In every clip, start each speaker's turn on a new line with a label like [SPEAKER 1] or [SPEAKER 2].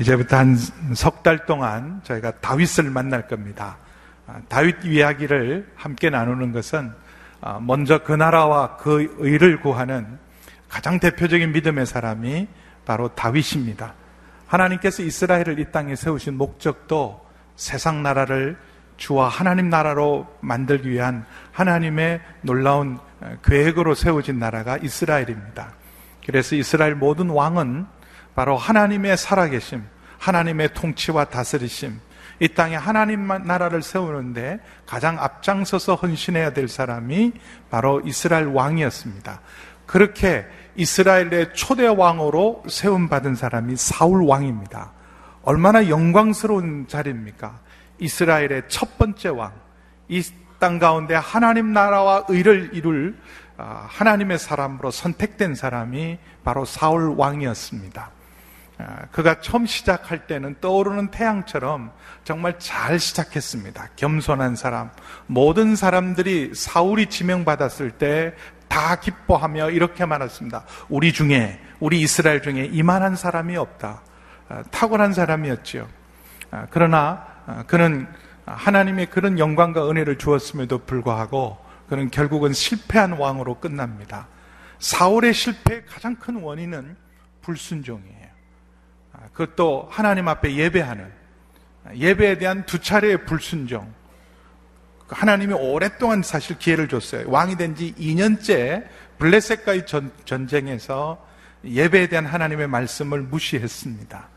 [SPEAKER 1] 이제부터 한 석 달 동안 저희가 다윗을 만날 겁니다. 아, 다윗 이야기를 함께 나누는 것은 아, 먼저 그 나라와 그 의를 구하는 가장 대표적인 믿음의 사람이 바로 다윗입니다. 하나님께서 이스라엘을 이 땅에 세우신 목적도 세상 나라를 주와 하나님 나라로 만들기 위한 하나님의 놀라운 계획으로 세워진 나라가 이스라엘입니다. 그래서 이스라엘 모든 왕은 바로 하나님의 살아계심, 하나님의 통치와 다스리심, 이 땅에 하나님 나라를 세우는데 가장 앞장서서 헌신해야 될 사람이 바로 이스라엘 왕이었습니다. 그렇게 이스라엘의 초대 왕으로 세움받은 사람이 사울 왕입니다. 얼마나 영광스러운 자리입니까? 이스라엘의 첫 번째 왕, 이 땅 가운데 하나님 나라와 의를 이룰 아, 하나님의 사람으로 선택된 사람이 바로 사울 왕이었습니다. 아, 그가 처음 시작할 때는 떠오르는 태양처럼 정말 잘 시작했습니다. 겸손한 사람. 모든 사람들이 사울이 지명받았을 때 다 기뻐하며 이렇게 말했습니다. 우리 중에, 우리 이스라엘 중에 이만한 사람이 없다. 아, 탁월한 사람이었지요. 그러나 아, 그는 하나님의 그런 영광과 은혜를 주었음에도 불구하고 그는 결국은 실패한 왕으로 끝납니다. 사울의 실패의 가장 큰 원인은 불순종이에요. 아, 그것도 하나님 앞에 예배하는 예배에 대한 두 차례의 불순종. 하나님이 오랫동안 사실 기회를 줬어요. 왕이 된 지 2년째 블레셋과의 전쟁에서 예배에 대한 하나님의 말씀을 무시했습니다.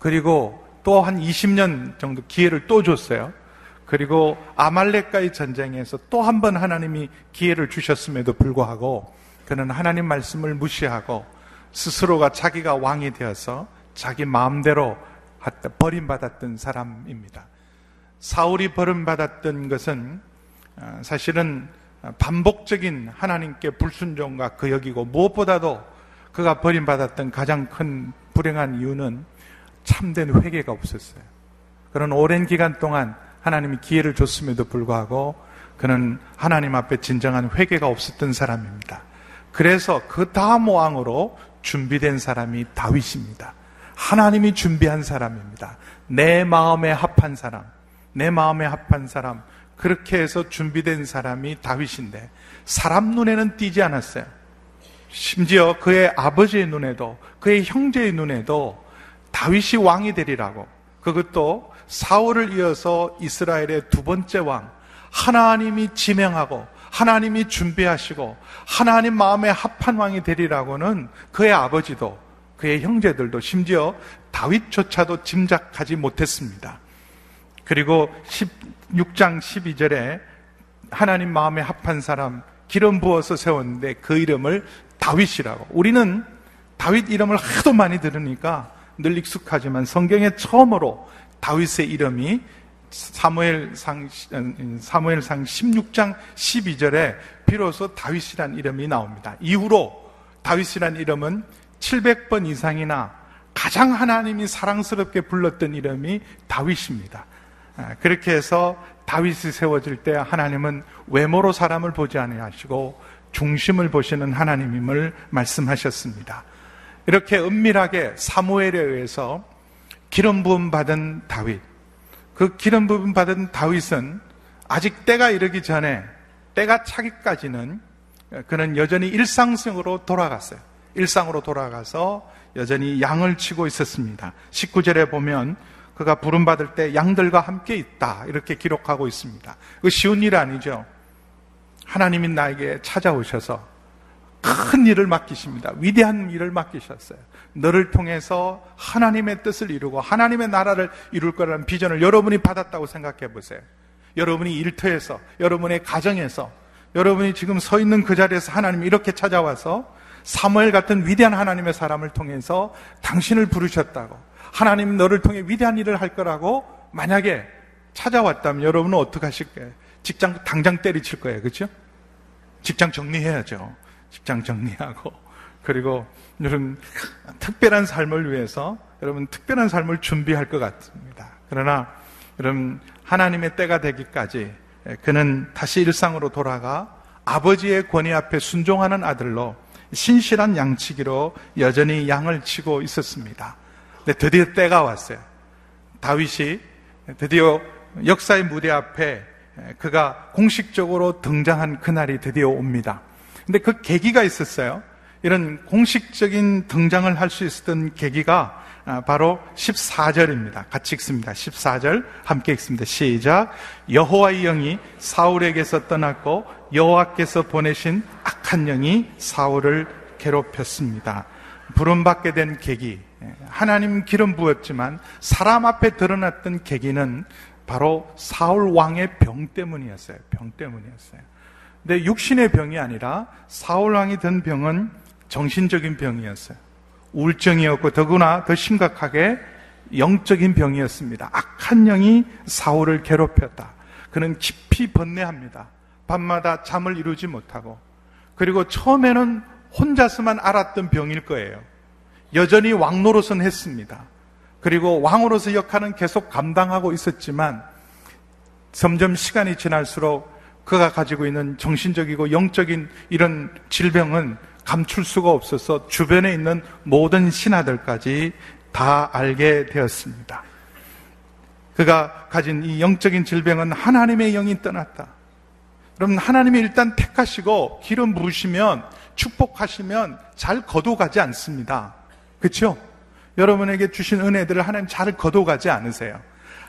[SPEAKER 1] 그리고 또 한 20년 정도 기회를 또 줬어요. 그리고 아말렉과의 전쟁에서 또 한 번 하나님이 기회를 주셨음에도 불구하고 그는 하나님 말씀을 무시하고 스스로가 자기가 왕이 되어서 자기 마음대로 버림받았던 사람입니다. 사울이 버림받았던 것은 어, 사실은 반복적인 하나님께 불순종과 그 여기고 무엇보다도 그가 버림받았던 가장 큰 불행한 이유는 참된 회개가 없었어요. 그런 오랜 기간 동안 하나님이 기회를 줬음에도 불구하고 그는 하나님 앞에 진정한 회개가 없었던 사람입니다. 그래서 그 다음 왕으로 준비된 사람이 다윗입니다. 하나님이 준비한 사람입니다. 내 마음에 합한 사람, 내 마음에 합한 사람, 그렇게 해서 준비된 사람이 다윗인데 사람 눈에는 띄지 않았어요. 심지어 그의 아버지의 눈에도 그의 형제의 눈에도 다윗이 왕이 되리라고. 그것도 사울을 이어서 이스라엘의 두 번째 왕. 하나님이 지명하고 하나님이 준비하시고 하나님 마음에 합한 왕이 되리라고는 그의 아버지도 그의 형제들도 심지어 다윗조차도 짐작하지 못했습니다. 그리고 16장 12절에 하나님 마음에 합한 사람 기름 부어서 세웠는데 그 이름을 다윗이라고. 우리는 다윗 이름을 하도 많이 들으니까 늘 익숙하지만 성경에 처음으로 다윗의 이름이 사무엘상 사무엘상 16장 12절에 비로소 다윗이란 이름이 나옵니다. 이후로 다윗이란 이름은 700번 이상이나 가장 하나님이 사랑스럽게 불렀던 이름이 다윗입니다. 아, 그렇게 해서 다윗이 세워질 때 하나님은 외모로 사람을 보지 아니하시고 중심을 보시는 하나님임을 말씀하셨습니다. 이렇게 은밀하게 사무엘에 의해서 기름 부음 받은 다윗. 그 기름 부음 받은 다윗은 아직 때가 이르기 전에 때가 차기까지는 그는 여전히 일상성으로 돌아갔어요. 일상으로 돌아가서 여전히 양을 치고 있었습니다. 19절에 보면 그가 부름 받을 때 양들과 함께 있다. 이렇게 기록하고 있습니다. 그 쉬운 일 아니죠. 하나님이 나에게 찾아오셔서 큰 일을 맡기십니다. 위대한 일을 맡기셨어요. 너를 통해서 하나님의 뜻을 이루고 하나님의 나라를 이룰 거라는 비전을 여러분이 받았다고 생각해 보세요. 여러분이 일터에서, 여러분의 가정에서, 여러분이 지금 서 있는 그 자리에서 하나님이 이렇게 찾아와서 사무엘 같은 위대한 하나님의 사람을 통해서 당신을 부르셨다고 하나님 너를 통해 위대한 일을 할 거라고 만약에 찾아왔다면 여러분은 어떻게 하실 거예요? 직장 당장 때리칠 거예요. 그렇죠? 직장 정리해야죠. 직장 정리하고 그리고 여러분 특별한 삶을 위해서 여러분 특별한 삶을 준비할 것 같습니다. 그러나 여러분 하나님의 때가 되기까지 그는 다시 일상으로 돌아가 아버지의 권위 앞에 순종하는 아들로 신실한 양치기로 여전히 양을 치고 있었습니다. 근데 드디어 때가 왔어요. 다윗이 드디어 역사의 무대 앞에 그가 공식적으로 등장한 그날이 드디어 옵니다. 근데 그 계기가 있었어요. 이런 공식적인 등장을 할 수 있었던 계기가 아, 바로 14절입니다. 같이 읽습니다. 14절 함께 읽습니다. 시작. 여호와의 영이 사울에게서 떠났고 여호와께서 보내신 악한 영이 사울을 괴롭혔습니다. 부름받게 된 계기, 하나님 기름 부었지만 사람 앞에 드러났던 계기는 바로 사울 왕의 병 때문이었어요. 병 때문이었어요. 근데 육신의 병이 아니라 사울 왕이 든 병은 정신적인 병이었어요. 우울증이었고 더구나 더 심각하게 영적인 병이었습니다. 악한 영이 사울을 괴롭혔다. 그는 깊이 번뇌합니다. 밤마다 잠을 이루지 못하고 그리고 처음에는 혼자서만 알았던 병일 거예요. 여전히 왕 노릇은 했습니다. 그리고 왕으로서 역할은 계속 감당하고 있었지만 점점 시간이 지날수록 그가 가지고 있는 정신적이고 영적인 이런 질병은 감출 수가 없어서 주변에 있는 모든 신하들까지 다 알게 되었습니다. 그가 가진 이 영적인 질병은 하나님의 영이 떠났다. 그럼 하나님이 일단 택하시고 기름 부으시면 축복하시면 잘 거둬가지 않습니다. 그렇죠? 여러분에게 주신 은혜들을 하나님 잘 거둬가지 않으세요.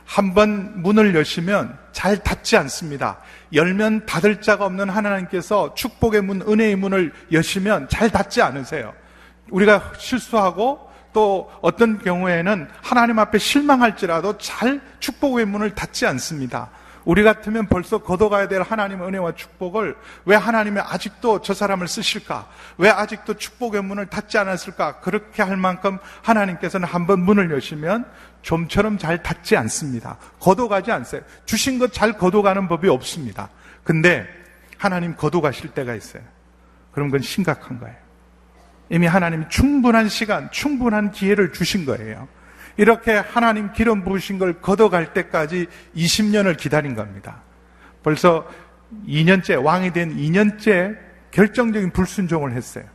[SPEAKER 1] 한번 문을 여시면 잘 닫지 않습니다. 열면 닫을 자가 없는 하나님께서 축복의 문, 은혜의 문을 여시면 잘 닫지 않으세요. 우리가 실수하고 또 어떤 경우에는 하나님 앞에 실망할지라도 잘 축복의 문을 닫지 않습니다. 우리 같으면 벌써 걷어가야 될 하나님의 은혜와 축복을 왜 하나님이 아직도 저 사람을 쓰실까? 왜 아직도 축복의 문을 닫지 않았을까? 그렇게 할 만큼 하나님께서는 한번 문을 여시면 좀처럼 잘 닫지 않습니다. 걷어가지 않어요. 주신 것잘 걷어가는 법이 없습니다. 근데 하나님 걷어가실 때가 있어요. 그럼 그건 심각한 거예요. 이미 하나님 충분한 시간, 충분한 기회를 주신 거예요. 이렇게 하나님 기름 부으신 걸 걷어갈 때까지 20년을 기다린 겁니다. 벌써 2년째, 왕이 된 2년째 결정적인 불순종을 했어요.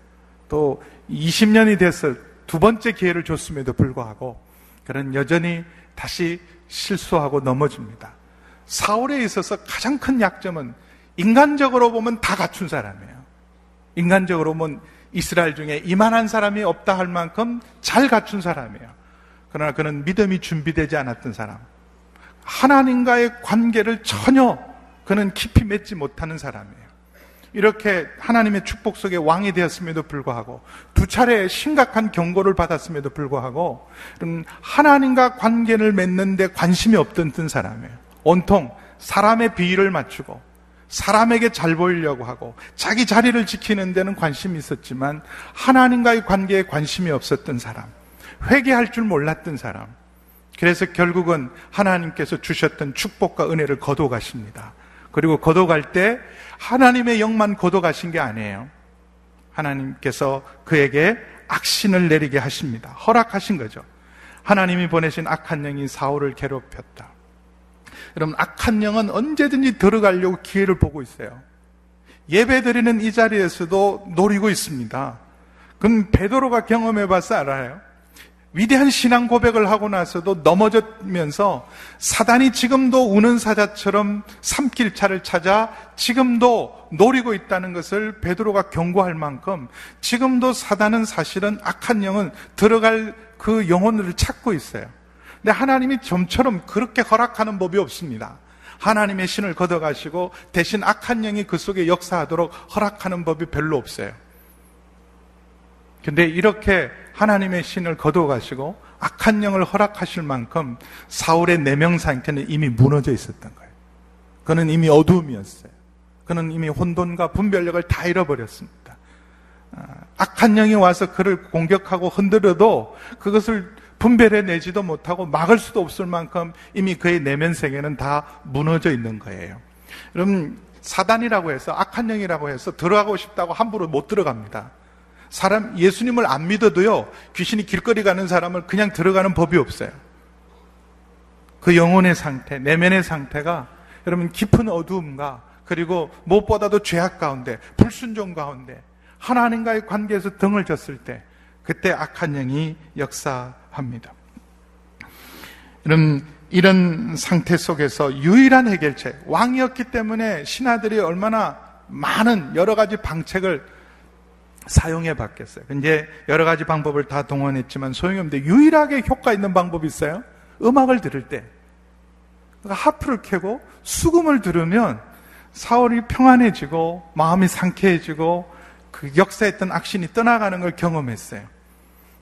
[SPEAKER 1] 또 20년이 돼서 두 번째 기회를 줬음에도 불구하고 그는 여전히 다시 실수하고 넘어집니다. 사울에 있어서 가장 큰 약점은 인간적으로 보면 다 갖춘 사람이에요. 인간적으로 보면 이스라엘 중에 이만한 사람이 없다 할 만큼 잘 갖춘 사람이에요. 그러나 그는 믿음이 준비되지 않았던 사람. 하나님과의 관계를 전혀 그는 깊이 맺지 못하는 사람이에요. 이렇게 하나님의 축복 속에 왕이 되었음에도 불구하고 두 차례 심각한 경고를 받았음에도 불구하고 하나님과 관계를 맺는데 관심이 없던 사람이에요. 온통 사람의 비위를 맞추고 사람에게 잘 보이려고 하고 자기 자리를 지키는 데는 관심이 있었지만 하나님과의 관계에 관심이 없었던 사람. 회개할 줄 몰랐던 사람. 그래서 결국은 하나님께서 주셨던 축복과 은혜를 거둬 가십니다. 그리고 거둬 갈 때 하나님의 영만 거둬 가신 게 아니에요. 하나님께서 그에게 악신을 내리게 하십니다. 허락하신 거죠. 하나님이 보내신 악한 영이 사울을 괴롭혔다. 여러분, 악한 영은 언제든지 들어가려고 기회를 보고 있어요. 예배 드리는 이 자리에서도 노리고 있습니다. 그럼 베드로가 경험해 봐서 알아요. 위대한 신앙 고백을 하고 나서도 넘어졌면서 사단이 지금도 우는 사자처럼 삼킬 차를 찾아 지금도 노리고 있다는 것을 베드로가 경고할 만큼 지금도 사단은 사실은 악한 영은 들어갈 그 영혼을 찾고 있어요. 근데 하나님이 좀처럼 그렇게 허락하는 법이 없습니다. 하나님의 신을 걷어가시고 대신 악한 영이 그 속에 역사하도록 허락하는 법이 별로 없어요. 근데 이렇게 하나님의 신을 거둬가시고 악한 영을 허락하실 만큼 사울의 내명 상태는 이미 무너져 있었던 거예요. 그는 이미 어두움이었어요. 그는 이미 혼돈과 분별력을 다 잃어버렸습니다. 아, 악한 영이 와서 그를 공격하고 흔들어도 그것을 분별해 내지도 못하고 막을 수도 없을 만큼 이미 그의 내면 세계는 다 무너져 있는 거예요. 여러분, 사단이라고 해서 악한 영이라고 해서 들어가고 싶다고 함부로 못 들어갑니다. 사람, 예수님을 안 믿어도요, 귀신이 길거리 가는 사람을 그냥 들어가는 법이 없어요. 그 영혼의 상태, 내면의 상태가 여러분 깊은 어두움과 그리고 무엇보다도 죄악 가운데 불순종 가운데 하나님과의 관계에서 등을 졌을 때 그때 악한 영이 역사합니다. 여러분 이런 상태 속에서 유일한 해결책 왕이었기 때문에 신하들이 얼마나 많은 여러 가지 방책을 사용해 봤겠어요. 이제 여러 가지 방법을 다 동원했지만 소용이 없는데 유일하게 효과 있는 방법이 있어요. 음악을 들을 때. 그러니까 하프를 켜고 수금을 들으면 사울이 평안해지고 마음이 상쾌해지고 그 역사했던 악신이 떠나가는 걸 경험했어요.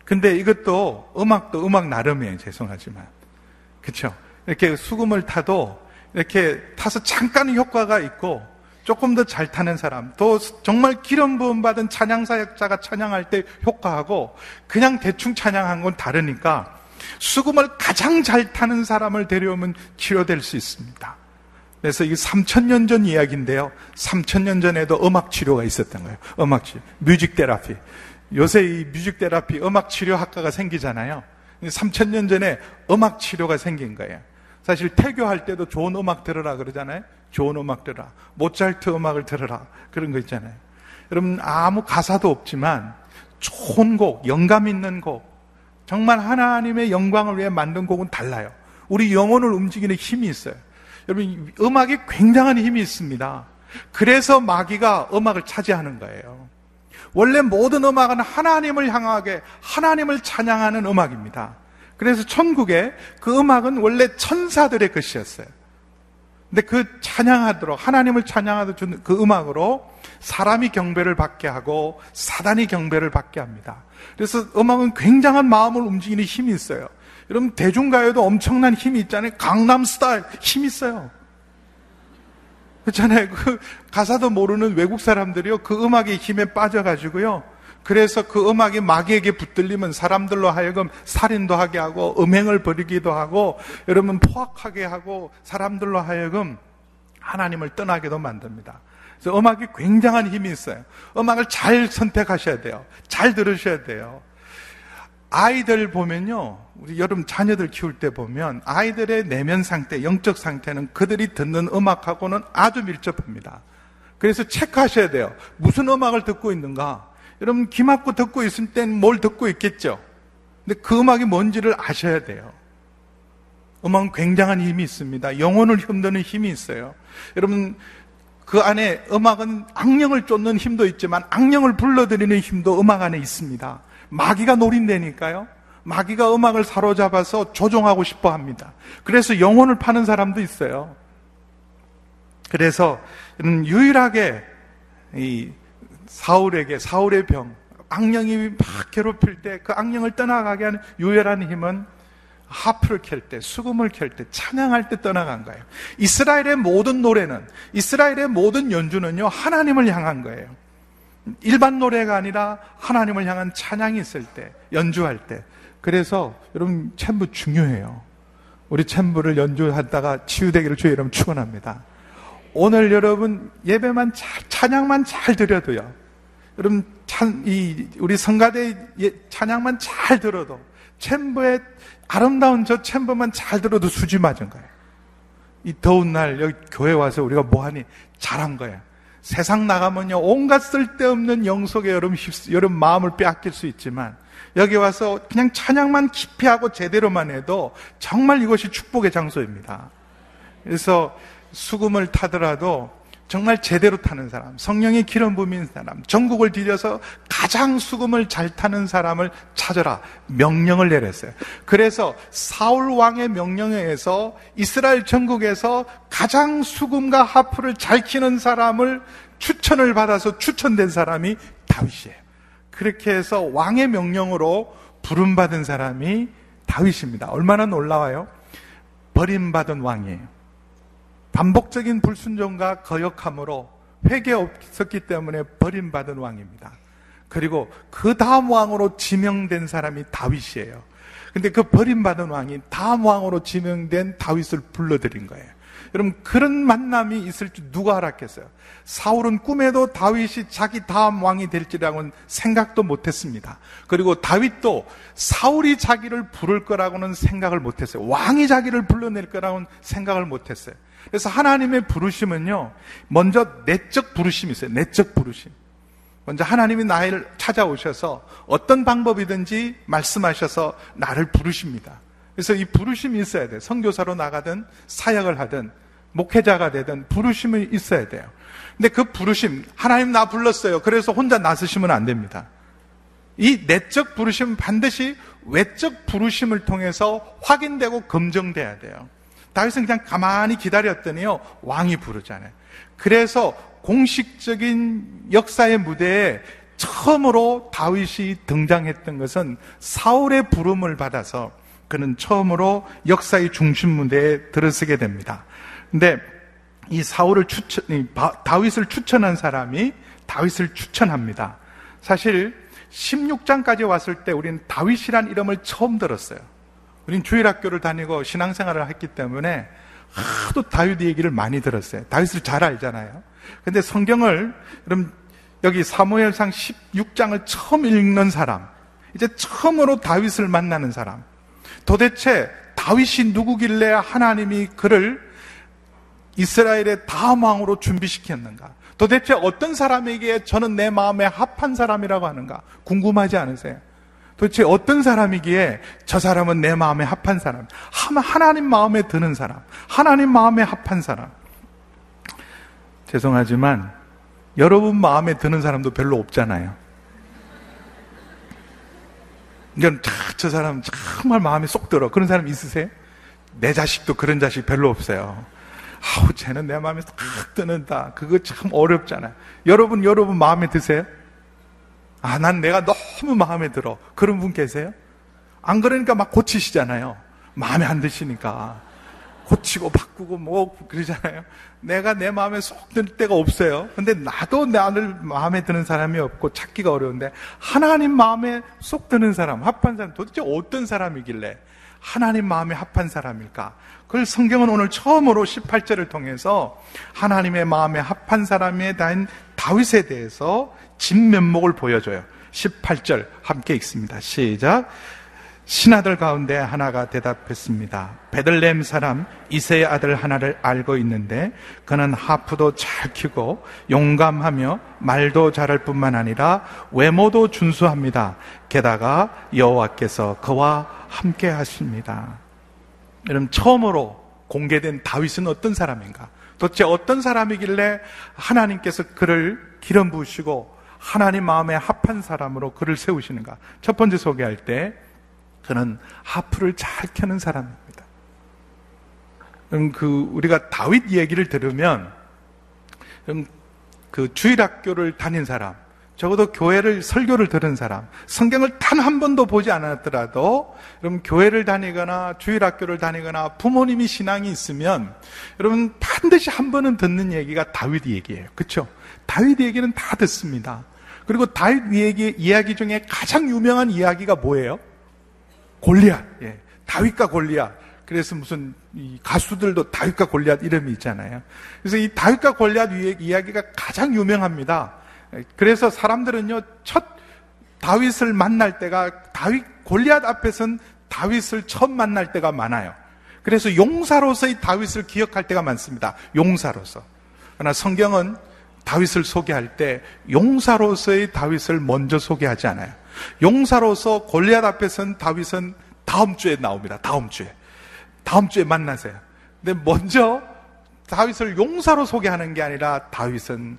[SPEAKER 1] 근데 이것도 음악도 음악 나름이에요. 죄송하지만. 그렇죠? 이렇게 수금을 타도 이렇게 타서 잠깐 효과가 있고 조금 더 잘 타는 사람, 또 정말 기름 부음 받은 찬양 사역자가 찬양할 때 효과하고 그냥 대충 찬양한 건 다르니까 수금을 가장 잘 타는 사람을 데려오면 치료될 수 있습니다. 그래서 이게 3천년 전 이야기인데요. 3천년 전에도 음악 치료가 있었던 거예요. 음악 치료. Music therapy. 요새 이 music therapy 음악 치료 학과가 생기잖아요. 3천년 전에 음악 치료가 생긴 거예요. 사실 태교할 때도 좋은 음악 들으라 그러잖아요. 좋은 음악 들으라. 모차르트 음악을 들으라. 그런 거 있잖아요. 여러분 아무 가사도 없지만 좋은 곡, 영감 있는 곡, 정말 하나님의 영광을 위해 만든 곡은 달라요. 우리 영혼을 움직이는 힘이 있어요. 여러분 음악이 굉장한 힘이 있습니다. 그래서 마귀가 음악을 차지하는 거예요. 원래 모든 음악은 하나님을 향하게 하나님을 찬양하는 음악입니다. 그래서 천국에 그 음악은 원래 천사들의 것이었어요. 근데 그 찬양하도록 하나님을 찬양하도록 준 그 음악으로 사람이 경배를 받게 하고 사단이 경배를 받게 합니다. 그래서 음악은 굉장한 마음을 움직이는 힘이 있어요. 여러분 대중가요도 엄청난 힘이 있잖아요. 강남 스타일 힘 있어요. 그렇잖아요. 그 가사도 모르는 외국 사람들이요. 그 음악의 힘에 빠져가지고요. 그래서 그 음악이 마귀에게 붙들리면 사람들로 하여금 살인도 하게 하고 음행을 벌이기도 하고 여러분 포악하게 하고 사람들로 하여금 하나님을 떠나게도 만듭니다. 그래서 음악이 굉장한 힘이 있어요. 음악을 잘 선택하셔야 돼요. 잘 들으셔야 돼요. 아이들 보면요. 우리 여러분 자녀들 키울 때 보면 아이들의 내면 상태, 영적 상태는 그들이 듣는 음악하고는 아주 밀접합니다. 그래서 체크하셔야 돼요. 무슨 음악을 듣고 있는가? 여러분 귀 막고 듣고 있을 땐 뭘 듣고 있겠죠. 근데 그 음악이 뭔지를 아셔야 돼요. 음악은 굉장한 힘이 있습니다. 영혼을 흔드는 힘이 있어요. 여러분 그 안에 음악은 악령을 쫓는 힘도 있지만 악령을 불러들이는 힘도 음악 안에 있습니다. 마귀가 노린다니까요. 마귀가 음악을 사로잡아서 조종하고 싶어 합니다. 그래서 영혼을 파는 사람도 있어요. 그래서 유일하게 이 사울에게 사울의 병 악령이 막 괴롭힐 때 그 악령을 떠나가게 하는 유일한 힘은 하프를 켤 때, 수금을 켤 때, 찬양할 때 떠나간 거예요. 이스라엘의 모든 노래는, 이스라엘의 모든 연주는요, 하나님을 향한 거예요. 일반 노래가 아니라 하나님을 향한 찬양이 있을 때, 연주할 때. 그래서 여러분 챔부 중요해요. 우리 챔부를 연주하다가 치유되기를 주의 이름 축원합니다. 오늘 여러분 예배만 잘 찬양만 잘 드려도요. 여러분 찬, 이 우리 성가대 예, 찬양만 잘 들어도 챔버의 아름다운 저 챔버만 잘 들어도 수지 맞은 거예요. 이 더운 날 여기 교회 와서 우리가 뭐하니 잘한 거예요. 세상 나가면요 온갖 쓸데없는 영속에 여러분 여러분 마음을 빼앗길 수 있지만 여기 와서 그냥 찬양만 깊이 하고 제대로만 해도 정말 이것이 축복의 장소입니다. 그래서 수금을 타더라도 정말 제대로 타는 사람, 성령의 기름 부민 사람, 전국을 뒤져서 가장 수금을 잘 타는 사람을 찾아라. 명령을 내렸어요. 그래서 사울 왕의 명령에 의해서 이스라엘 전국에서 가장 수금과 하프를 잘 키는 사람을 추천을 받아서 추천된 사람이 다윗이에요. 그렇게 해서 왕의 명령으로 부름받은 사람이 다윗입니다. 얼마나 놀라워요? 버림받은 왕이에요. 반복적인 불순종과 거역함으로 회개 없었기 때문에 버림받은 왕입니다. 그리고 그 다음 왕으로 지명된 사람이 다윗이에요. 근데 그 버림받은 왕이 다음 왕으로 지명된 다윗을 불러들인 거예요. 여러분 그런 만남이 있을 줄 누가 알았겠어요? 사울은 꿈에도 다윗이 자기 다음 왕이 될지라고는 생각도 못했습니다. 그리고 다윗도 사울이 자기를 부를 거라고는 생각을 못했어요. 왕이 자기를 불러낼 거라고는 생각을 못했어요. 그래서 하나님의 부르심은요, 먼저 내적 부르심이 있어요. 내적 부르심. 먼저 하나님이 나를 찾아오셔서 어떤 방법이든지 말씀하셔서 나를 부르십니다. 그래서 이 부르심이 있어야 돼요. 선교사로 나가든 사역을 하든 목회자가 되든 부르심이 있어야 돼요. 근데 그 부르심, 하나님 나 불렀어요. 그래서 혼자 나서시면 안 됩니다. 이 내적 부르심은 반드시 외적 부르심을 통해서 확인되고 검증돼야 돼요. 다윗은 그냥 가만히 기다렸더니요, 왕이 부르잖아요. 그래서 공식적인 역사의 무대에 처음으로 다윗이 등장했던 것은 사울의 부름을 받아서 그는 처음으로 역사의 중심 무대에 들어서게 됩니다. 근데 이 사울을 추천, 다윗을 추천한 사람이 다윗을 추천합니다. 사실 16장까지 왔을 때 우리는 다윗이란 이름을 처음 들었어요. 우리는 주일학교를 다니고 신앙생활을 했기 때문에 하도 다윗 얘기를 많이 들었어요. 다윗을 잘 알잖아요. 근데 성경을 그럼 여기 사무엘상 16장을 처음 읽는 사람, 이제 처음으로 다윗을 만나는 사람. 도대체 다윗이 누구길래 하나님이 그를 이스라엘의 다음 왕으로 준비시켰는가? 도대체 어떤 사람에게 저는 내 마음에 합한 사람이라고 하는가? 궁금하지 않으세요? 도대체 어떤 사람이기에 저 사람은 내 마음에 합한 사람, 하나님 마음에 드는 사람, 하나님 마음에 합한 사람. 죄송하지만 여러분 마음에 드는 사람도 별로 없잖아요. 이건 저 사람 정말 마음에 쏙 들어. 그런 사람 있으세요? 내 자식도 그런 자식 별로 없어요. 아우, 쟤는 내 마음에 딱 드는다. 그거 참 어렵잖아요. 여러분, 여러분 마음에 드세요? 아, 난 내가 너무 마음에 들어. 그런 분 계세요? 안 그러니까 막 고치시잖아요. 마음에 안 드시니까. 고치고 바꾸고 뭐 그러잖아요. 내가 내 마음에 쏙 들 때가 없어요. 근데 나도 나를 마음에 드는 사람이 없고 찾기가 어려운데 하나님 마음에 쏙 드는 사람, 합한 사람 도대체 어떤 사람이길래 하나님 마음에 합한 사람일까? 그걸 성경은 오늘 처음으로 18절을 통해서 하나님의 마음에 합한 사람에 대한 다윗에 대해서 진면목을 보여줘요. 18절 함께 읽습니다. 시작. 신하들 가운데 하나가 대답했습니다. 베들렘 사람 이세의 아들 하나를 알고 있는데 그는 하프도 잘 키고 용감하며 말도 잘할 뿐만 아니라 외모도 준수합니다. 게다가 여호와께서 그와 함께 하십니다. 여러분 처음으로 공개된 다윗은 어떤 사람인가? 도대체 어떤 사람이길래 하나님께서 그를 기름 부으시고 하나님 마음에 합한 사람으로 그를 세우시는가? 첫 번째 소개할 때 그는 하프를 잘 켜는 사람입니다. 그 우리가 다윗 얘기를 들으면 그 주일 학교를 다닌 사람, 적어도 교회를 설교를 들은 사람, 성경을 단 한 번도 보지 않았더라도 여러분 교회를 다니거나 주일 학교를 다니거나 부모님이 신앙이 있으면 여러분 반드시 한 번은 듣는 얘기가 다윗 얘기예요. 그렇죠? 다윗 얘기는 다 듣습니다. 그리고 다윗 얘기 이야기 중에 가장 유명한 이야기가 뭐예요? 골리앗. 예. 다윗과 골리앗. 그래서 무슨 가수들도 다윗과 골리앗 이름이 있잖아요. 그래서 이 다윗과 골리앗 이야기가 가장 유명합니다. 그래서 사람들은요, 첫 다윗을 만날 때가 다윗 골리앗 앞에선 다윗을 처음 만날 때가 많아요. 그래서 용사로서의 다윗을 기억할 때가 많습니다. 용사로서. 그러나 성경은 다윗을 소개할 때 용사로서의 다윗을 먼저 소개하지 않아요. 용사로서 골리앗 앞에선 다윗은 다음 주에 나옵니다. 다음 주에. 다음 주에 만나세요. 근데 먼저 다윗을 용사로 소개하는 게 아니라 다윗은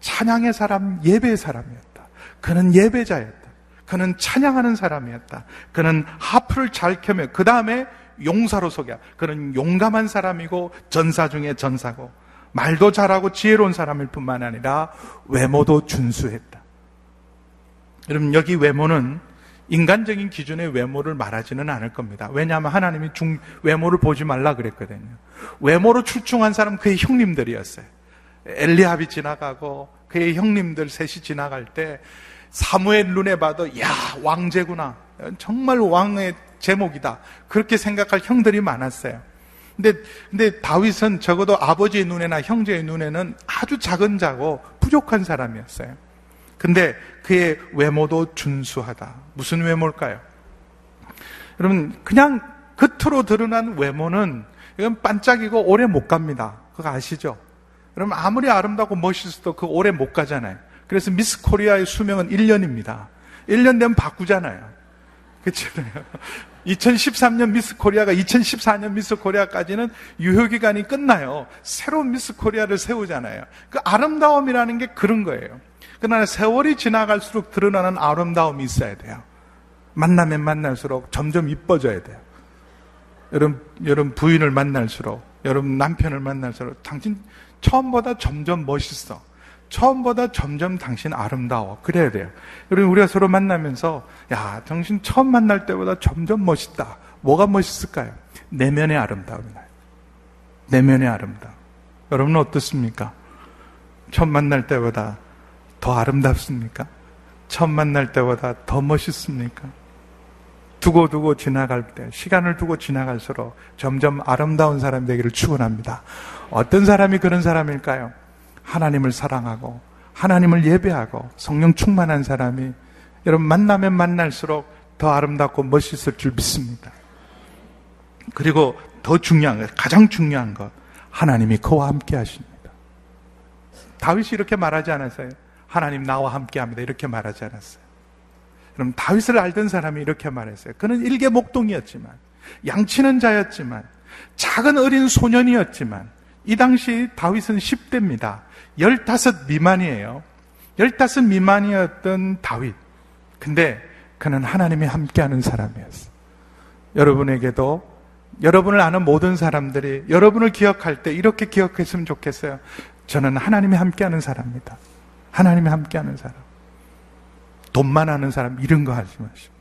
[SPEAKER 1] 찬양의 사람, 예배의 사람이었다. 그는 예배자였다. 그는 찬양하는 사람이었다. 그는 하프를 잘 켜며 그 다음에 용사로 소개. 그는 용감한 사람이고 전사 중에 전사고 말도 잘하고 지혜로운 사람일 뿐만 아니라 외모도 준수했다. 여러분 여기 외모는 인간적인 기준의 외모를 말하지는 않을 겁니다. 왜냐하면 하나님이 중, 외모를 보지 말라 그랬거든요. 외모로 출중한 사람 그의 형님들이었어요. 엘리압이 지나가고 그의 형님들 셋이 지나갈 때 사무엘 눈에 봐도 야 왕제구나 정말 왕의 제목이다 그렇게 생각할 형들이 많았어요. 근데 근데 다윗은 적어도 아버지의 눈에나 형제의 눈에는 아주 작은 자고 부족한 사람이었어요. 근데 그의 외모도 준수하다. 무슨 외모일까요? 여러분 그냥 겉으로 드러난 외모는 이건 반짝이고 오래 못 갑니다. 그거 아시죠? 그럼 아무리 아름답고 멋있어도 그 오래 못 가잖아요. 그래서 미스 코리아의 수명은 1년입니다. 1년 되면 바꾸잖아요. 그렇잖아요. 2013년 미스 코리아가 2014년 미스 코리아까지는 유효기간이 끝나요. 새로운 미스 코리아를 세우잖아요. 그 아름다움이라는 게 그런 거예요. 그러나 세월이 지나갈수록 드러나는 아름다움이 있어야 돼요. 만나면 만날수록 점점 이뻐져야 돼요. 여러분, 여러분 부인을 만날수록, 여러분 남편을 만날수록 당신 처음보다 점점 멋있어. 처음보다 점점 당신 아름다워. 그래야 돼요. 여러분, 우리가 서로 만나면서, 야, 당신 처음 만날 때보다 점점 멋있다. 뭐가 멋있을까요? 내면의 아름다움이나요. 내면의 아름다움. 여러분은 어떻습니까? 처음 만날 때보다 더 아름답습니까? 처음 만날 때보다 더 멋있습니까? 두고두고 지나갈 때, 시간을 두고 지나갈수록 점점 아름다운 사람 되기를 축원합니다. 어떤 사람이 그런 사람일까요? 하나님을 사랑하고 하나님을 예배하고 성령 충만한 사람이 여러분 만나면 만날수록 더 아름답고 멋있을 줄 믿습니다. 그리고 더 중요한 것, 가장 중요한 것, 하나님이 그와 함께 하십니다. 다윗이 이렇게 말하지 않았어요. 하나님 나와 함께 합니다. 이렇게 말하지 않았어요. 그럼 다윗을 알던 사람이 이렇게 말했어요. 그는 일개 목동이었지만, 양치는 자였지만, 작은 어린 소년이었지만, 이 당시 다윗은 10대입니다. 15 미만이에요. 15 미만이었던 다윗. 근데 그는 하나님이 함께하는 사람이었어요. 여러분에게도 여러분을 아는 모든 사람들이 여러분을 기억할 때 이렇게 기억했으면 좋겠어요. 저는 하나님이 함께하는 사람입니다. 하나님이 함께하는 사람. 돈만 아는 사람 이런 거 하지 마시고.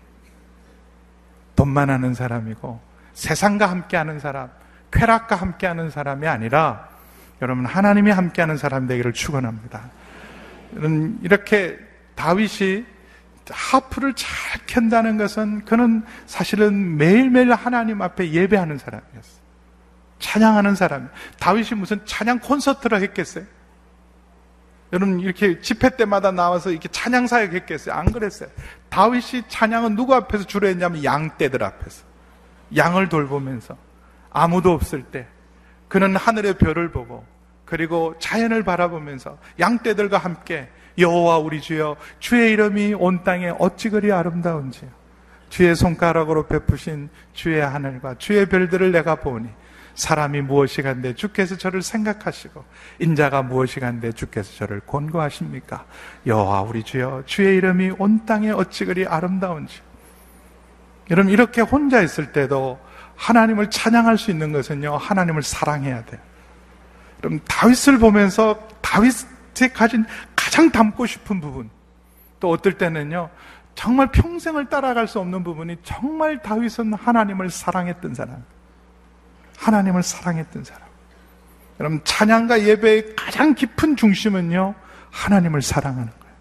[SPEAKER 1] 돈만 아는 사람이고 세상과 함께하는 사람, 쾌락과 함께하는 사람이 아니라 여러분 하나님이 함께하는 사람 되기를 축원합니다. 이렇게 다윗이 하프를 잘 켠다는 것은 그는 사실은 매일매일 하나님 앞에 예배하는 사람이었어요. 찬양하는 사람. 다윗이 무슨 찬양 콘서트를 했겠어요? 여러분 이렇게 집회 때마다 나와서 이렇게 찬양 사역 했겠어요? 안 그랬어요. 다윗이 찬양은 누구 앞에서 주로 했냐면 양떼들 앞에서. 양을 돌보면서 아무도 없을 때 그는 하늘의 별을 보고 그리고 자연을 바라보면서 양떼들과 함께 여호와 우리 주여 주의 이름이 온 땅에 어찌 그리 아름다운지요. 주의 손가락으로 베푸신 주의 하늘과 주의 별들을 내가 보니 사람이 무엇이 간데 주께서 저를 생각하시고 인자가 무엇이 간데 주께서 저를 권고하십니까? 여호와 우리 주여 주의 이름이 온 땅에 어찌 그리 아름다운지 여러분 이렇게 혼자 있을 때도 하나님을 찬양할 수 있는 것은요 하나님을 사랑해야 돼요. 그럼 다윗을 보면서 다윗이 가진 가장 담고 싶은 부분 또 어떨 때는요 정말 평생을 따라갈 수 없는 부분이 정말 다윗은 하나님을 사랑했던 사람. 하나님을 사랑했던 사람. 여러분, 찬양과 예배의 가장 깊은 중심은요, 하나님을 사랑하는 거예요.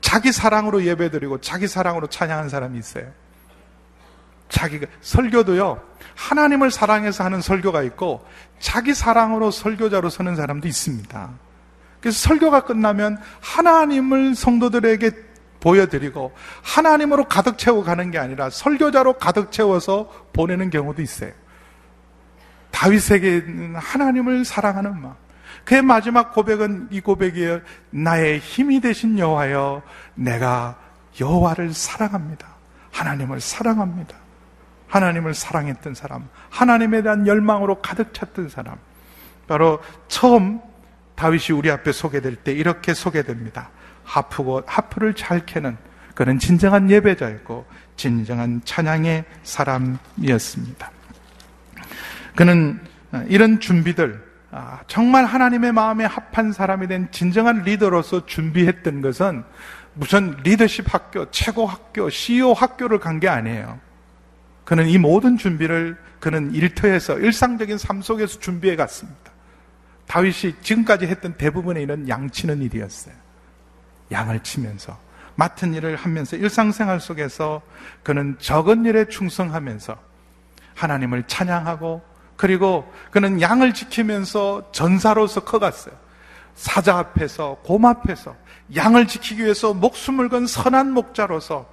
[SPEAKER 1] 자기 사랑으로 예배드리고 자기 사랑으로 찬양하는 사람이 있어요. 자기가, 설교도요, 하나님을 사랑해서 하는 설교가 있고, 자기 사랑으로 설교자로 서는 사람도 있습니다. 그래서 설교가 끝나면 하나님을 성도들에게 보여드리고, 하나님으로 가득 채워 가는 게 아니라 설교자로 가득 채워서 보내는 경우도 있어요. 다윗에게는 하나님을 사랑하는 마음. 그의 마지막 고백은 이 고백이에요. 나의 힘이 되신 여호와여, 내가 여호와를 사랑합니다. 하나님을 사랑합니다. 하나님을 사랑했던 사람, 하나님에 대한 열망으로 가득 찼던 사람. 바로 처음 다윗이 우리 앞에 소개될 때 이렇게 소개됩니다. 하프고 하프를 잘 캐는 그는 진정한 예배자였고 진정한 찬양의 사람이었습니다. 그는 이런 준비들, 아, 정말 하나님의 마음에 합한 사람이 된 진정한 리더로서 준비했던 것은 무슨 리더십 학교, 최고 학교, CEO 학교를 간 게 아니에요. 그는 이 모든 준비를 그는 일터에서 일상적인 삶 속에서 준비해 갔습니다. 다윗이 지금까지 했던 대부분의 일은 양치는 일이었어요. 양을 치면서 맡은 일을 하면서 일상생활 속에서 그는 적은 일에 충성하면서 하나님을 찬양하고 그리고 그는 양을 지키면서 전사로서 커갔어요. 사자 앞에서, 곰 앞에서 양을 지키기 위해서 목숨을 건 선한 목자로서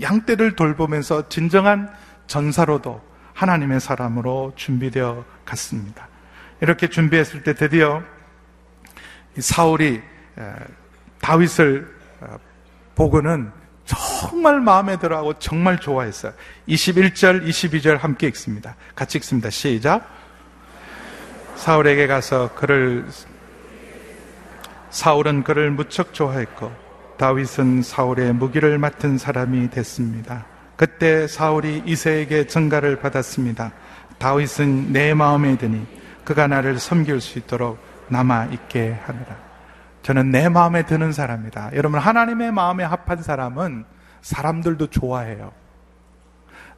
[SPEAKER 1] 양떼를 돌보면서 진정한 전사로도 하나님의 사람으로 준비되어 갔습니다. 이렇게 준비했을 때 드디어 사울이 다윗을 어, 보고는 정말 마음에 들어하고 정말 좋아했어요. 21절, 22절 함께 읽습니다. 같이 읽습니다. 시작. 사울에게 가서 그를 사울은 그를 무척 좋아했고 다윗은 사울의 무기를 맡은 사람이 됐습니다. 그때 사울이 이세에게 증가를 받았습니다. 다윗은 내 마음에 드니 그가 나를 섬길 수 있도록 남아 있게 하느라. 저는 내 마음에 드는 사람이다. 여러분 하나님의 마음에 합한 사람은 사람들도 좋아해요.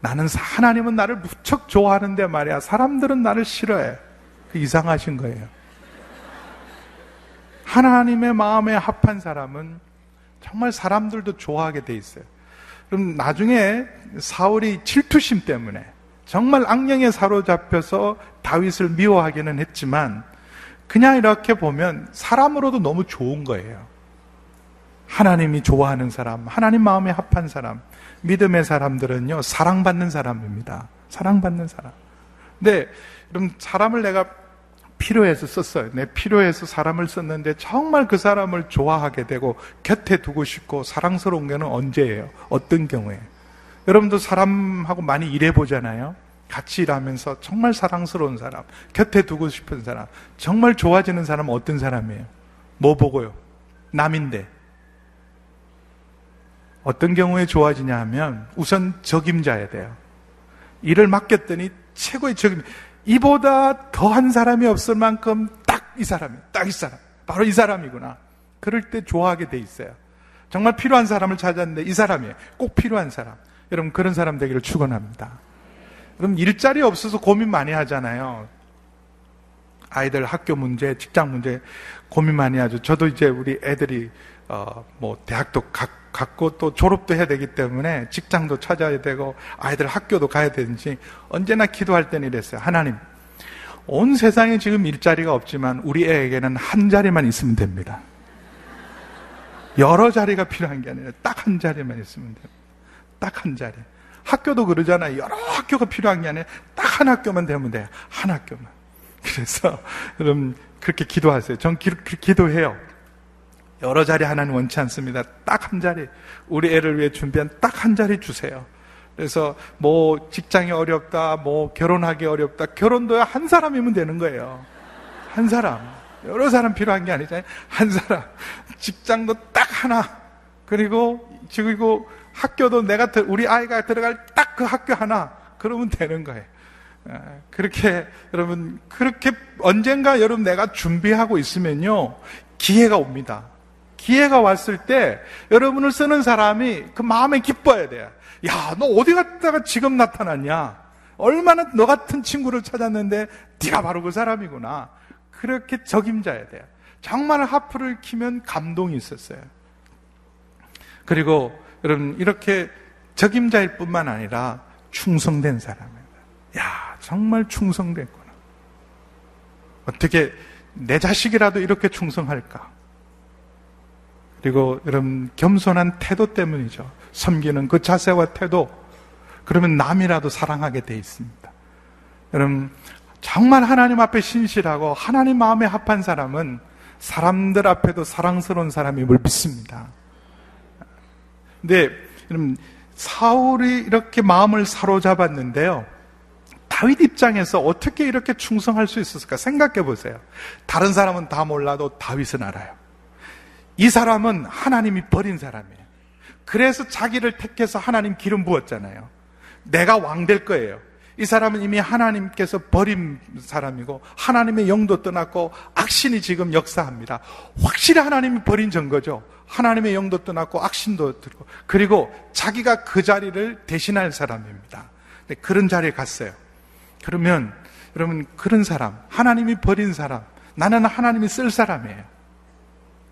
[SPEAKER 1] 나는 하나님은 나를 무척 좋아하는데 말이야. 사람들은 나를 싫어해. 그 이상하신 거예요. 하나님의 마음에 합한 사람은 정말 사람들도 좋아하게 돼 있어요. 그럼 나중에 사울이 질투심 때문에 정말 악령에 사로잡혀서 다윗을 미워하기는 했지만 그냥 이렇게 보면 사람으로도 너무 좋은 거예요. 하나님이 좋아하는 사람, 하나님 마음에 합한 사람, 믿음의 사람들은요, 사랑받는 사람입니다. 사랑받는 사람. 근데, 그럼 사람을 내가 필요해서 썼어요. 내 필요해서 사람을 썼는데 정말 그 사람을 좋아하게 되고 곁에 두고 싶고 사랑스러운 게는 언제예요? 어떤 경우에? 여러분도 사람하고 많이 일해 보잖아요. 같이 일하면서 정말 사랑스러운 사람, 곁에 두고 싶은 사람, 정말 좋아지는 사람은 어떤 사람이에요? 뭐 보고요? 남인데. 어떤 경우에 좋아지냐 하면 우선 적임자야 돼요. 일을 맡겼더니 최고의 적임, 이보다 더한 사람이 없을 만큼 딱 이 사람이, 딱 이 사람. 바로 이 사람이구나. 그럴 때 좋아하게 돼 있어요. 정말 필요한 사람을 찾았는데 이 사람이에요. 꼭 필요한 사람. 여러분 그런 사람 되기를 축원합니다. 그럼 일자리 없어서 고민 많이 하잖아요. 아이들 학교 문제, 직장 문제 고민 많이 하죠. 저도 이제 우리 애들이 어 뭐 대학도 각 갖고 또 졸업도 해야 되기 때문에 직장도 찾아야 되고 아이들 학교도 가야 되는지 언제나 기도할 때는 이랬어요. 하나님, 온 세상에 지금 일자리가 없지만 우리 애에게는 한 자리만 있으면 됩니다. 여러 자리가 필요한 게 아니라 딱 한 자리만 있으면 됩니다. 딱 한 자리. 학교도 그러잖아요. 여러 학교가 필요한 게 아니라 딱 한 학교만 되면 돼요. 한 학교만. 그래서 여러분 그렇게 기도하세요. 전 기, 기도해요. 여러 자리 하나는 원치 않습니다. 딱 한 자리. 우리 애를 위해 준비한 딱 한 자리 주세요. 그래서 뭐 직장이 어렵다, 뭐 결혼하기 어렵다. 결혼도 한 사람이면 되는 거예요. 한 사람. 여러 사람 필요한 게 아니잖아요. 한 사람. 직장도 딱 하나. 그리고 그리고 학교도 내가 우리 아이가 들어갈 딱 그 학교 하나. 그러면 되는 거예요. 아, 그렇게 여러분 그렇게 언젠가 여러분 내가 준비하고 있으면요 기회가 옵니다. 기회가 왔을 때 여러분을 쓰는 사람이 그 마음에 기뻐야 돼요. 야, 너 어디 갔다가 지금 나타났냐? 얼마나 너 같은 친구를 찾았는데 네가 바로 그 사람이구나. 그렇게 적임자야 돼요. 정말 하프를 키면 감동이 있었어요. 그리고 여러분 이렇게 적임자일 뿐만 아니라 충성된 사람입니다. 야, 정말 충성됐구나. 어떻게 내 자식이라도 이렇게 충성할까? 그리고 여러분 겸손한 태도 때문이죠. 섬기는 그 자세와 태도. 그러면 남이라도 사랑하게 돼 있습니다. 여러분 정말 하나님 앞에 신실하고 하나님 마음에 합한 사람은 사람들 앞에도 사랑스러운 사람임을 믿습니다. 근데 여러분 사울이 이렇게 마음을 사로잡았는데요. 다윗 입장에서 어떻게 이렇게 충성할 수 있었을까 생각해 보세요. 다른 사람은 다 몰라도 다윗은 알아요. 이 사람은 하나님이 버린 사람이에요. 그래서 자기를 택해서 하나님 기름 부었잖아요. 내가 왕 될 거예요. 이 사람은 이미 하나님께서 버린 사람이고 하나님의 영도 떠났고 악신이 지금 역사합니다. 확실히 하나님이 버린 증거죠. 하나님의 영도 떠났고 악신도 들고 그리고 자기가 그 자리를 대신할 사람입니다. 그런 자리에 갔어요. 그러면 여러분 그런 사람, 하나님이 버린 사람, 나는 하나님이 쓸 사람이에요.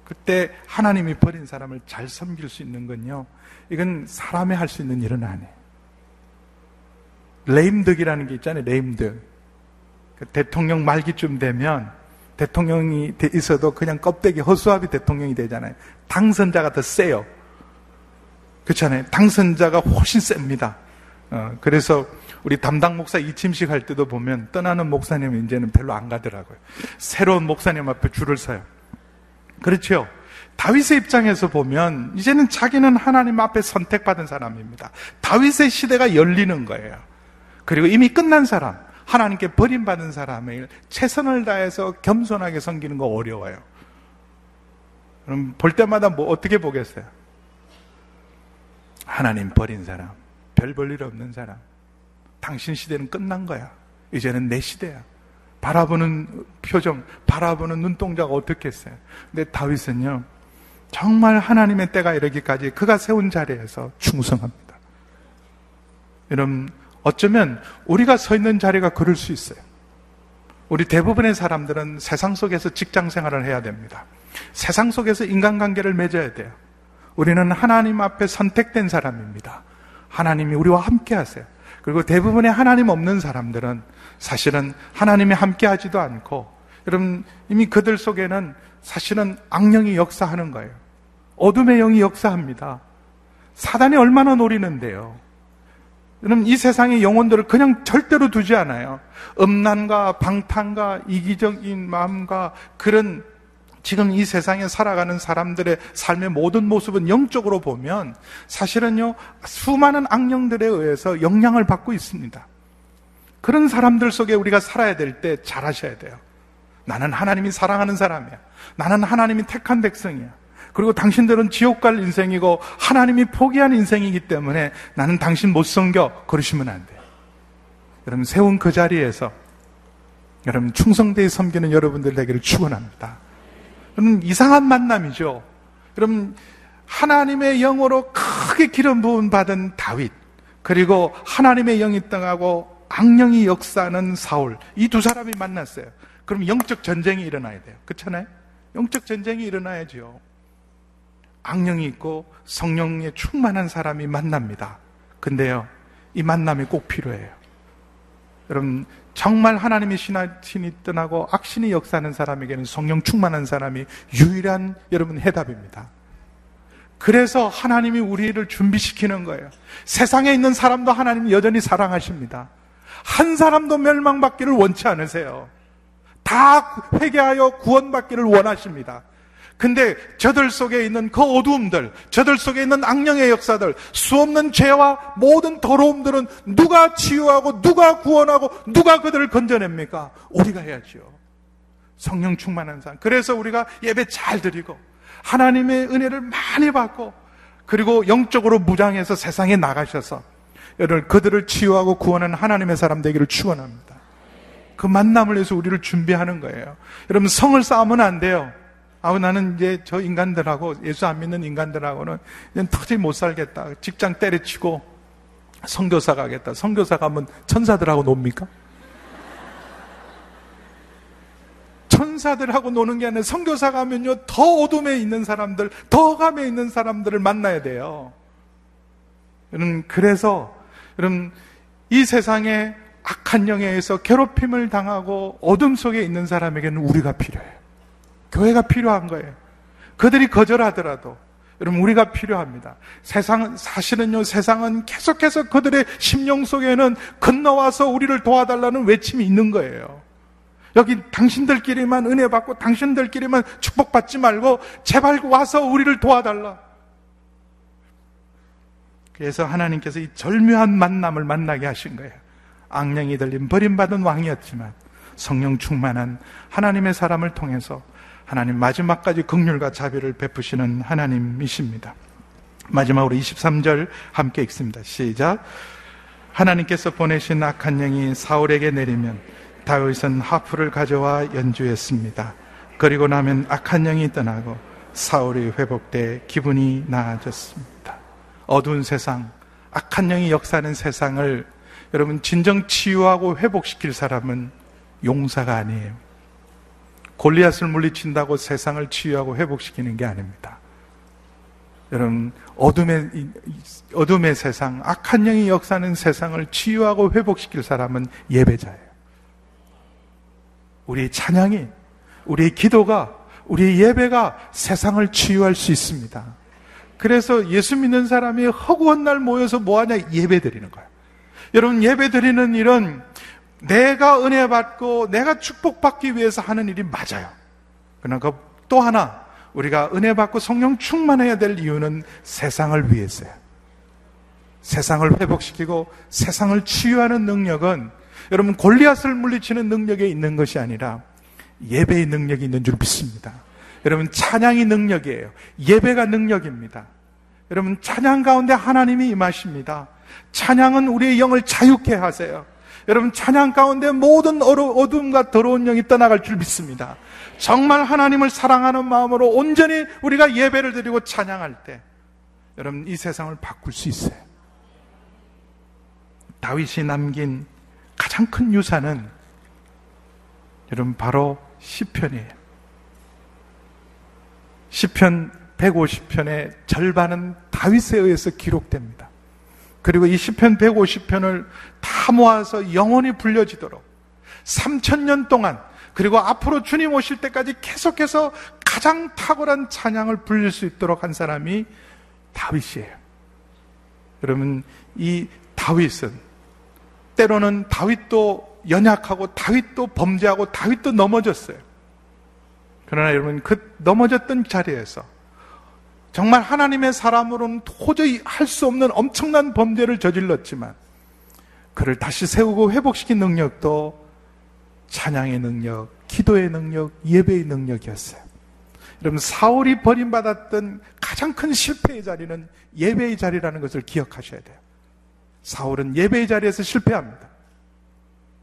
[SPEAKER 1] 그때 하나님이 버린 사람을 잘 섬길 수 있는 건요. 이건 사람이 할 수 있는 일은 아니에요. 레임덕이라는 게 있잖아요. 레임덕. 그 대통령 말기쯤 되면 대통령이 있어도 그냥 껍데기 허수아비 대통령이 되잖아요. 당선자가 더 세요. 그렇잖아요. 당선자가 훨씬 셉니다. 어, 그래서 우리 담당 목사 이침식 할 때도 보면 떠나는 목사님 이제는 별로 안 가더라고요. 새로운 목사님 앞에 줄을 서요. 그렇죠? 다윗의 입장에서 보면 이제는 자기는 하나님 앞에 선택받은 사람입니다. 다윗의 시대가 열리는 거예요. 그리고 이미 끝난 사람, 하나님께 버림받은 사람을 최선을 다해서 겸손하게 섬기는 거 어려워요. 그럼 볼 때마다 뭐 어떻게 보겠어요? 하나님 버린 사람, 별 볼 일 없는 사람. 당신 시대는 끝난 거야. 이제는 내 시대야. 바라보는 표정, 바라보는 눈동자가 어떻겠어요? 근데 다윗은요, 정말 하나님의 때가 이르기까지 그가 세운 자리에서 충성합니다. 여러분, 어쩌면 우리가 서 있는 자리가 그럴 수 있어요. 우리 대부분의 사람들은 세상 속에서 직장 생활을 해야 됩니다. 세상 속에서 인간관계를 맺어야 돼요. 우리는 하나님 앞에 선택된 사람입니다. 하나님이 우리와 함께 하세요. 그리고 대부분의 하나님 없는 사람들은 사실은 하나님이 함께 하지도 않고 여러분 이미 그들 속에는 사실은 악령이 역사하는 거예요. 어둠의 영이 역사합니다. 사단이 얼마나 노리는데요. 여러분, 이 세상의 영혼들을 그냥 절대로 두지 않아요. 음란과 방탕과 이기적인 마음과 그런 지금 이 세상에 살아가는 사람들의 삶의 모든 모습은 영적으로 보면 사실은요, 수많은 악령들에 의해서 영향을 받고 있습니다. 그런 사람들 속에 우리가 살아야 될 때 잘하셔야 돼요. 나는 하나님이 사랑하는 사람이야. 나는 하나님이 택한 백성이야. 그리고 당신들은 지옥 갈 인생이고 하나님이 포기한 인생이기 때문에 나는 당신 못 섬겨 그러시면 안 돼요. 여러분 세운 그 자리에서 여러분 충성되이 섬기는 여러분들 되기를 축원합니다. 여러분 이상한 만남이죠. 여러분 하나님의 영으로 크게 기름 부음 받은 다윗 그리고 하나님의 영이 떠나고 악령이 역사하는 사울 이 두 사람이 만났어요. 그럼 영적 전쟁이 일어나야 돼요. 그렇잖아요? 영적 전쟁이 일어나야죠. 악령이 있고 성령에 충만한 사람이 만납니다. 근데요, 이 만남이 꼭 필요해요. 여러분, 정말 하나님의 신이 떠나고 악신이 역사하는 사람에게는 성령 충만한 사람이 유일한 여러분 해답입니다. 그래서 하나님이 우리를 준비시키는 거예요. 세상에 있는 사람도 하나님이 여전히 사랑하십니다. 한 사람도 멸망받기를 원치 않으세요. 다 회개하여 구원받기를 원하십니다. 근데 저들 속에 있는 그 어두움들, 저들 속에 있는 악령의 역사들, 수없는 죄와 모든 더러움들은 누가 치유하고 누가 구원하고 누가 그들을 건져냅니까? 우리가 해야지요. 성령 충만한 사람. 그래서 우리가 예배 잘 드리고 하나님의 은혜를 많이 받고 그리고 영적으로 무장해서 세상에 나가셔서 여러분 그들을 치유하고 구원하는 하나님의 사람 되기를 축원합니다. 그 만남을 위해서 우리를 준비하는 거예요. 여러분 성을 쌓으면 안 돼요. 아우 나는 이제 저 인간들하고 예수 안 믿는 인간들하고는 터지 못 살겠다. 직장 때려치고 성교사 가겠다. 성교사 가면 천사들하고 놉니까? 천사들하고 노는 게 아니라 성교사 가면요 더 어둠에 있는 사람들, 더 감에 있는 사람들을 만나야 돼요. 여러분 그래서 여러분 이 세상에 악한 영에 의해서 괴롭힘을 당하고 어둠 속에 있는 사람에게는 우리가 필요해요. 교회가 필요한 거예요. 그들이 거절하더라도 여러분 우리가 필요합니다. 세상 사실은요 세상은 계속해서 그들의 심령 속에는 건너와서 우리를 도와달라는 외침이 있는 거예요. 여기 당신들끼리만 은혜 받고 당신들끼리만 축복 받지 말고 제발 와서 우리를 도와달라. 그래서 하나님께서 이 절묘한 만남을 만나게 하신 거예요. 악령이 들린 버림받은 왕이었지만 성령 충만한 하나님의 사람을 통해서 하나님 마지막까지 극률과 자비를 베푸시는 하나님이십니다. 마지막으로 23절 함께 읽습니다. 시작. 하나님께서 보내신 악한 영이 사울에게 내리면 다윗은 하프를 가져와 연주했습니다. 그리고 나면 악한 영이 떠나고 사울이 회복돼 기분이 나아졌습니다. 어두운 세상, 악한 영이 역사하는 세상을 여러분 진정 치유하고 회복시킬 사람은 용사가 아니에요. 골리앗을 물리친다고 세상을 치유하고 회복시키는 게 아닙니다. 여러분, 어둠의, 어둠의 세상, 악한 영이 역사하는 세상을 치유하고 회복시킬 사람은 예배자예요. 우리의 찬양이, 우리의 기도가, 우리의 예배가 세상을 치유할 수 있습니다. 그래서 예수 믿는 사람이 허구한 날 모여서 뭐하냐? 예배 드리는 거예요. 여러분 예배 드리는 일은 내가 은혜 받고 내가 축복받기 위해서 하는 일이 맞아요. 그러나 그또 하나 우리가 은혜 받고 성령 충만해야 될 이유는 세상을 위해서요. 세상을 회복시키고 세상을 치유하는 능력은 여러분 골리앗을 물리치는 능력에 있는 것이 아니라 예배의 능력이 있는 줄 믿습니다. 여러분 찬양이 능력이에요. 예배가 능력입니다. 여러분 찬양 가운데 하나님이 임하십니다. 찬양은 우리의 영을 자유케 하세요. 여러분 찬양 가운데 모든 어둠과 더러운 영이 떠나갈 줄 믿습니다. 정말 하나님을 사랑하는 마음으로 온전히 우리가 예배를 드리고 찬양할 때 여러분 이 세상을 바꿀 수 있어요. 다윗이 남긴 가장 큰 유산은 여러분 바로 시편이에요. 시편 150편의 절반은 다윗에 의해서 기록됩니다. 그리고 이 시편 150편을 다 모아서 영원히 불려지도록 3천년 동안 그리고 앞으로 주님 오실 때까지 계속해서 가장 탁월한 찬양을 불릴 수 있도록 한 사람이 다윗이에요. 여러분, 이 다윗은 때로는 다윗도 연약하고 다윗도 범죄하고 다윗도 넘어졌어요. 그러나 여러분, 그 넘어졌던 자리에서 정말 하나님의 사람으로는 도저히 할 수 없는 엄청난 범죄를 저질렀지만 그를 다시 세우고 회복시킨 능력도 찬양의 능력, 기도의 능력, 예배의 능력이었어요. 여러분, 사울이 버림받았던 가장 큰 실패의 자리는 예배의 자리라는 것을 기억하셔야 돼요. 사울은 예배의 자리에서 실패합니다.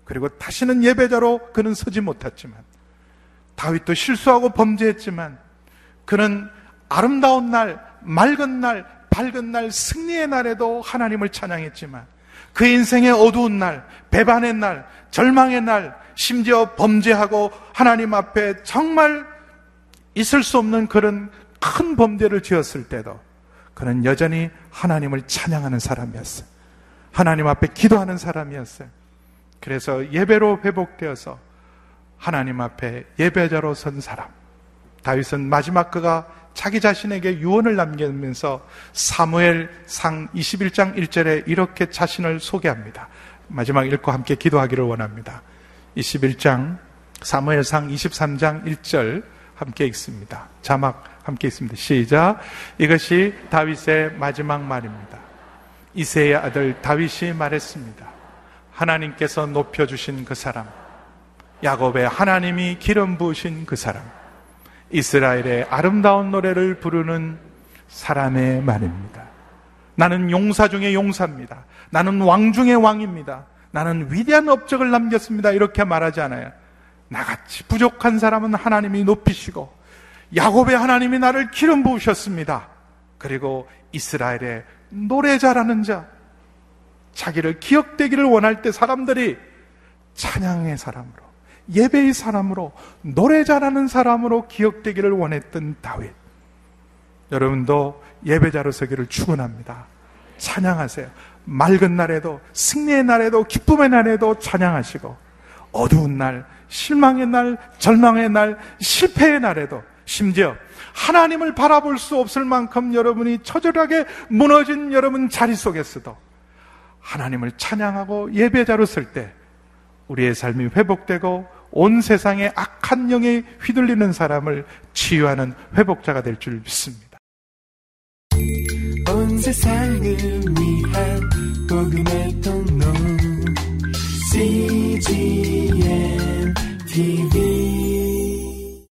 [SPEAKER 1] 그리고 다시는 예배자로 그는 서지 못했지만, 다윗도 실수하고 범죄했지만, 그는 아름다운 날, 맑은 날, 밝은 날, 승리의 날에도 하나님을 찬양했지만, 그 인생의 어두운 날, 배반의 날, 절망의 날, 심지어 범죄하고 하나님 앞에 정말 있을 수 없는 그런 큰 범죄를 지었을 때도 그는 여전히 하나님을 찬양하는 사람이었어요. 하나님 앞에 기도하는 사람이었어요. 그래서 예배로 회복되어서 하나님 앞에 예배자로 선 사람. 다윗은 마지막 그가 자기 자신에게 유언을 남기면서 사무엘 상 21장 1절에 이렇게 자신을 소개합니다. 마지막 읽고 함께 기도하기를 원합니다. 21장 사무엘 상 23장 1절 함께 읽습니다. 자막 함께 읽습니다. 시작. 이것이 다윗의 마지막 말입니다. 이세의 아들 다윗이 말했습니다. 하나님께서 높여 주신 그 사람, 야곱의 하나님이 기름 부으신 그 사람, 이스라엘의 아름다운 노래를 부르는 사람의 말입니다. 나는 용사 중의 용사입니다. 나는 왕 중의 왕입니다. 나는 위대한 업적을 남겼습니다. 이렇게 말하지 않아요. 나같이 부족한 사람은 하나님이 높이시고 야곱의 하나님이 나를 기름 부으셨습니다. 그리고 이스라엘의 노래 잘하는 자, 자기를 기억되기를 원할 때 사람들이 찬양의 사람으로, 예배의 사람으로, 노래 잘하는 사람으로 기억되기를 원했던 다윗. 여러분도 예배자로 서기를 축원합니다. 찬양하세요. 맑은 날에도 승리의 날에도 기쁨의 날에도 찬양하시고 어두운 날, 실망의 날, 절망의 날, 실패의 날에도 심지어 하나님을 바라볼 수 없을 만큼 여러분이 처절하게 무너진 여러분 자리 속에서도 하나님을 찬양하고 예배자로 쓸 때 우리의 삶이 회복되고 온 세상의 악한 영에 휘둘리는 사람을 치유하는 회복자가 될 줄 믿습니다. 온 세상을 위한 복음의 통로 CGM TV